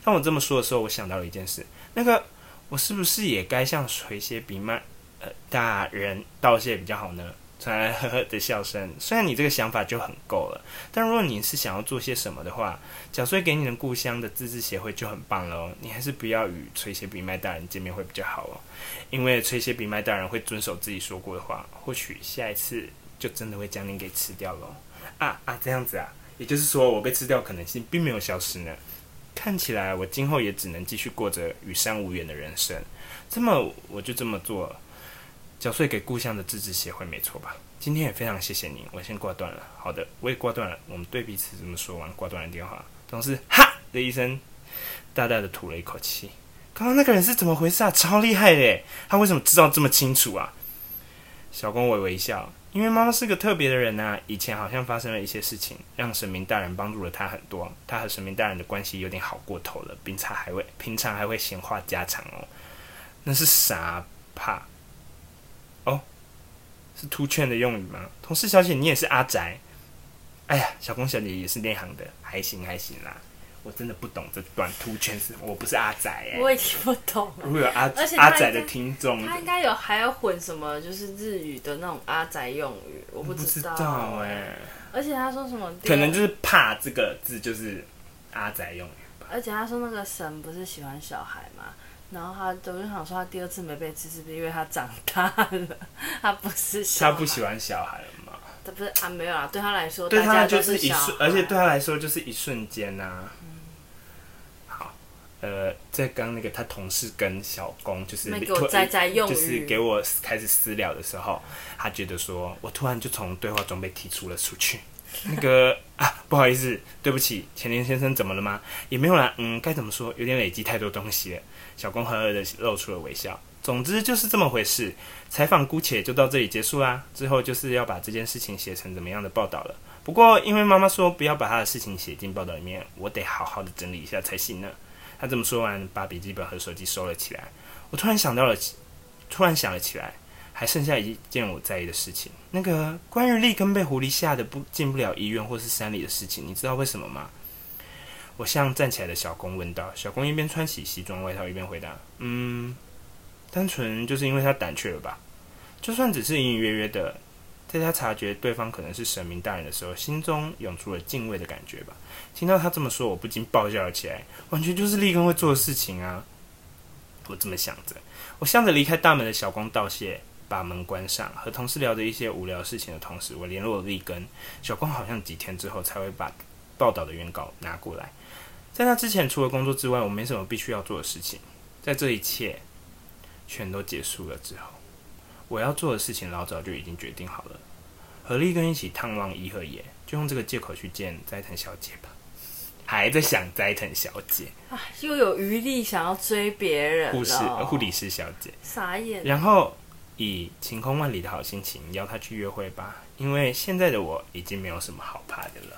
当我这么说的时候，我想到了一件事。那个，我是不是也该向垂涎比曼呃大人道谢比较好呢？传来呵呵的笑声。[LAUGHS] 虽然你这个想法就很够了，但如果你是想要做些什么的话，缴税给你的故乡的自治协会就很棒了哦。你还是不要与垂涎比麦大人见面会比较好哦，因为垂涎比麦大人会遵守自己说过的话，或许下一次就真的会将您给吃掉了。啊啊，这样子啊，也就是说我被吃掉可能性并没有消失呢。看起来我今后也只能继续过着与山无缘的人生。这么我就这么做了。缴税给故乡的自治协会，没错吧？今天也非常谢谢您，我先挂断了。好的，我也挂断了。我们对彼此这么说完，挂断了电话。同事哈的一声，大大的吐了一口气。刚刚那个人是怎么回事啊？超厉害的，他为什么知道这么清楚啊？小公微微一笑，因为妈妈是个特别的人啊。以前好像发生了一些事情，让神明大人帮助了他很多。他和神明大人的关系有点好过头了，平常还会平常还会闲话家常哦。那是啥怕？哦，是突劝的用语吗？同事小姐，你也是阿宅？哎呀，小公小姐也是内行的，还行还行啦。我真的不懂这段突劝是，我不是阿宅哎，我也听不懂。如果有阿阿宅的听众，他应该有还有混什么，就是日语的那种阿宅用语，我不知道哎。而且他说什么？可能就是怕这个字就是阿宅用语吧。而且他说那个神不是喜欢小孩吗？然后他就想说，他第二次没被吃，是不是因为他长大了？他不是小孩，他不喜欢小孩了吗？他不是啊，没有啊，对他来说，对他就是一瞬，而且对他来说就是一瞬间呐、啊。嗯、好，呃，在刚那个他同事跟小公就是给我在在用就是给我开始私聊的时候，他觉得说我突然就从对话中被踢出了出去。那个啊，不好意思，对不起，前田先生怎么了吗？也没有啦，嗯，该怎么说？有点累积太多东西了。小公呵呵的露出了微笑。总之就是这么回事。采访姑且就到这里结束啦。之后就是要把这件事情写成怎么样的报道了。不过因为妈妈说不要把她的事情写进报道里面，我得好好的整理一下才行呢。她这么说完，把笔记本和手机收了起来。我突然想到了，突然想了起来。还剩下一件我在意的事情，那个关于立根被狐狸吓得不进不了医院或是山里的事情，你知道为什么吗？我向站起来的小公问道。小公一边穿起西装外套一边回答：“嗯，单纯就是因为他胆怯了吧？就算只是隐隐约约的，在他察觉对方可能是神明大人的时候，心中涌出了敬畏的感觉吧。听到他这么说，我不禁爆笑了起来，完全就是立根会做的事情啊！我这么想着，我向着离开大门的小公道谢。”把门关上，和同事聊着一些无聊事情的同时，我联络了立根。小光好像几天之后才会把报道的原稿拿过来。在那之前，除了工作之外，我没什么必须要做的事情。在这一切全都结束了之后，我要做的事情老早就已经决定好了。和立根一起探望伊和野，就用这个借口去见斋藤小姐吧。还在想斋藤小姐啊，又有余力想要追别人。护士、护理师小姐傻眼。然后。以晴空万里的好心情邀她去约会吧，因为现在的我已经没有什么好怕的了。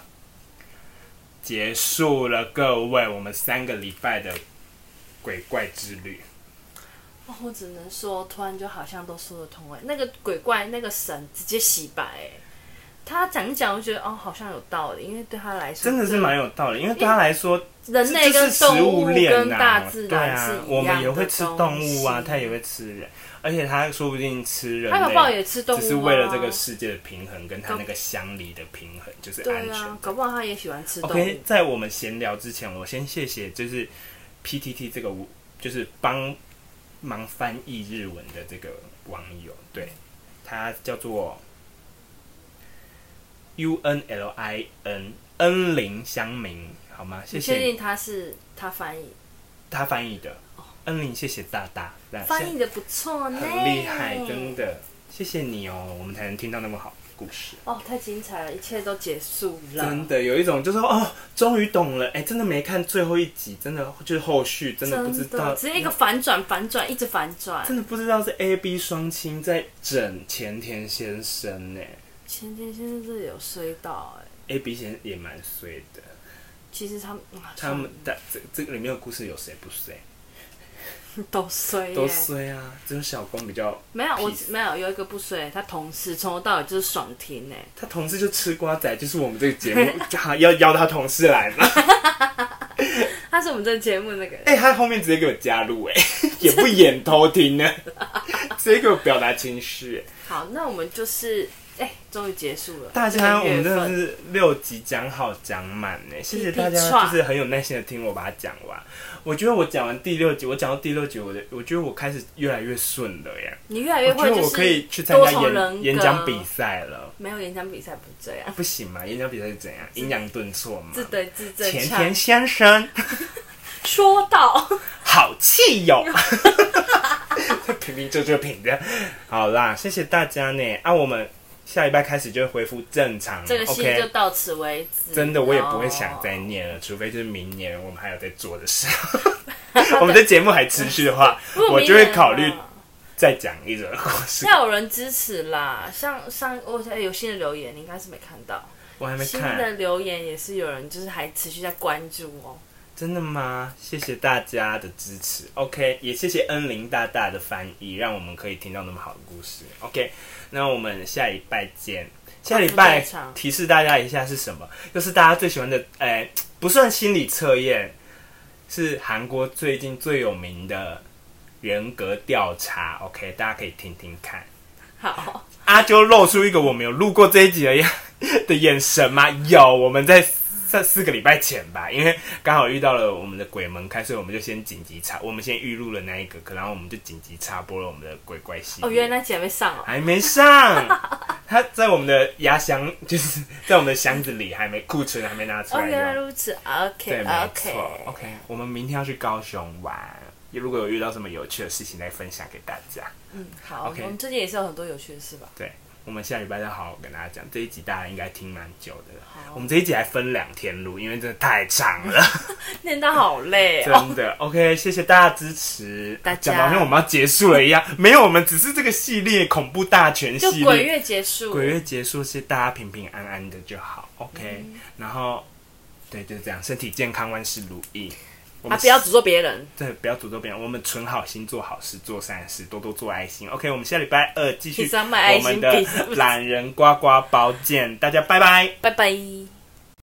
结束了，各位，我们三个礼拜的鬼怪之旅。哦，我只能说，突然就好像都说得通哎。那个鬼怪那个神直接洗白哎，他讲一讲，我觉得哦，好像有道理，因为对他来说真的是蛮有道理，因为对他来说，人类跟动物跟大自然是一样的，我们也会吃动物啊，他也会吃人。而且他说不定吃人，他搞不好也吃动物，只是为了这个世界的平衡，跟他那个乡里的平衡，就是安全。搞不好他也喜欢吃动物。OK，在我们闲聊之前，我先谢谢就是 PTT 这个就是帮忙翻译日文的这个网友，对，他叫做 U N L I N 恩林乡民，好吗？谢谢。确定他是他翻译？他翻译的。恩玲，谢谢大大，翻译的不错呢，很厉害，真的，谢谢你哦，我们才能听到那么好的故事。哦，太精彩了，一切都结束了，真的有一种就是哦，终于懂了，哎，真的没看最后一集，真的就是后续，真的不知道，只是一个反转，反转，一直反转，真的不知道是 A B 双亲在整前田先生呢，前田先生这里有衰到哎，A B 先生也蛮衰的，其实他们他们的这这个里面的故事有谁不衰？[LAUGHS] 都衰，都衰啊！只有小公比较没有，我没有有一个不衰，他同事从头到尾就是爽听呢。他同事就吃瓜仔，就是我们这个节目 [LAUGHS] 要邀他同事来嘛。[LAUGHS] 他是我们这个节目那个，哎、欸，他后面直接给我加入，哎，也不演偷听呢，直接给我表达情绪。好，那我们就是。哎，终于结束了！大家，我们真的是六集讲好讲满呢，谢谢大家，就是很有耐心的听我把它讲完。我觉得我讲完第六集，我讲到第六集，我的我觉得我开始越来越顺了呀。你越来越会，我觉得我可以去参加演演讲比赛了。没有演讲比赛不这样，不行嘛？演讲比赛是怎样？抑扬顿挫嘛？自对自正。前田先生 [LAUGHS] 说到：“好气哟！” [LAUGHS] 平平就就平的，好啦，谢谢大家呢。啊，我们。下礼拜开始就会恢复正常，这个戏就到此为止。真的，我也不会想再念了，除非就是明年我们还有在做的事。[LAUGHS] 我们的节目还持续的话，我就会考虑再讲一则故事。要有人支持啦，像上我现在有新的留言，你应该是没看到，我还没看。新的留言也是有人就是还持续在关注哦。真的吗？谢谢大家的支持。OK，也谢谢恩玲大大的翻译，让我们可以听到那么好的故事。OK。那我们下礼拜见。下礼拜提示大家一下是什么？就是大家最喜欢的，哎、欸，不算心理测验，是韩国最近最有名的人格调查。OK，大家可以听听看。好，阿啾露出一个我没有录过这一集的样 [LAUGHS] 的眼神吗？有，我们在。在四个礼拜前吧，因为刚好遇到了我们的鬼门开，所以我们就先紧急插，我们先预录了那一个，可然后我们就紧急插播了我们的鬼怪戏。哦，原来那集还没上哦，还没上，他在我们的压箱，就是在我们的箱子里，还没库存还没拿出来。哦，原来如此，OK，对，没错，OK。我们明天要去高雄玩，如果有遇到什么有趣的事情，再分享给大家。嗯，好，OK。我们最近也是有很多有趣的事吧？对。我们下礼拜再好好跟大家讲这一集，大家应该听蛮久的。好我们这一集还分两天录，因为真的太长了，[LAUGHS] 念到好累哦。[LAUGHS] 真的，OK，谢谢大家支持。大家讲好像我们要结束了一样，[LAUGHS] 没有，我们只是这个系列恐怖大全系列，鬼月结束，鬼月结束是大家平平安安的就好，OK、嗯。然后，对，就是这样，身体健康，万事如意。啊！不要诅咒别人，对，不要诅咒别人。我们存好心，做好事，做善事，多多做爱心。OK，我们下礼拜二继续我们的懒人呱呱包见，大家拜拜，拜拜。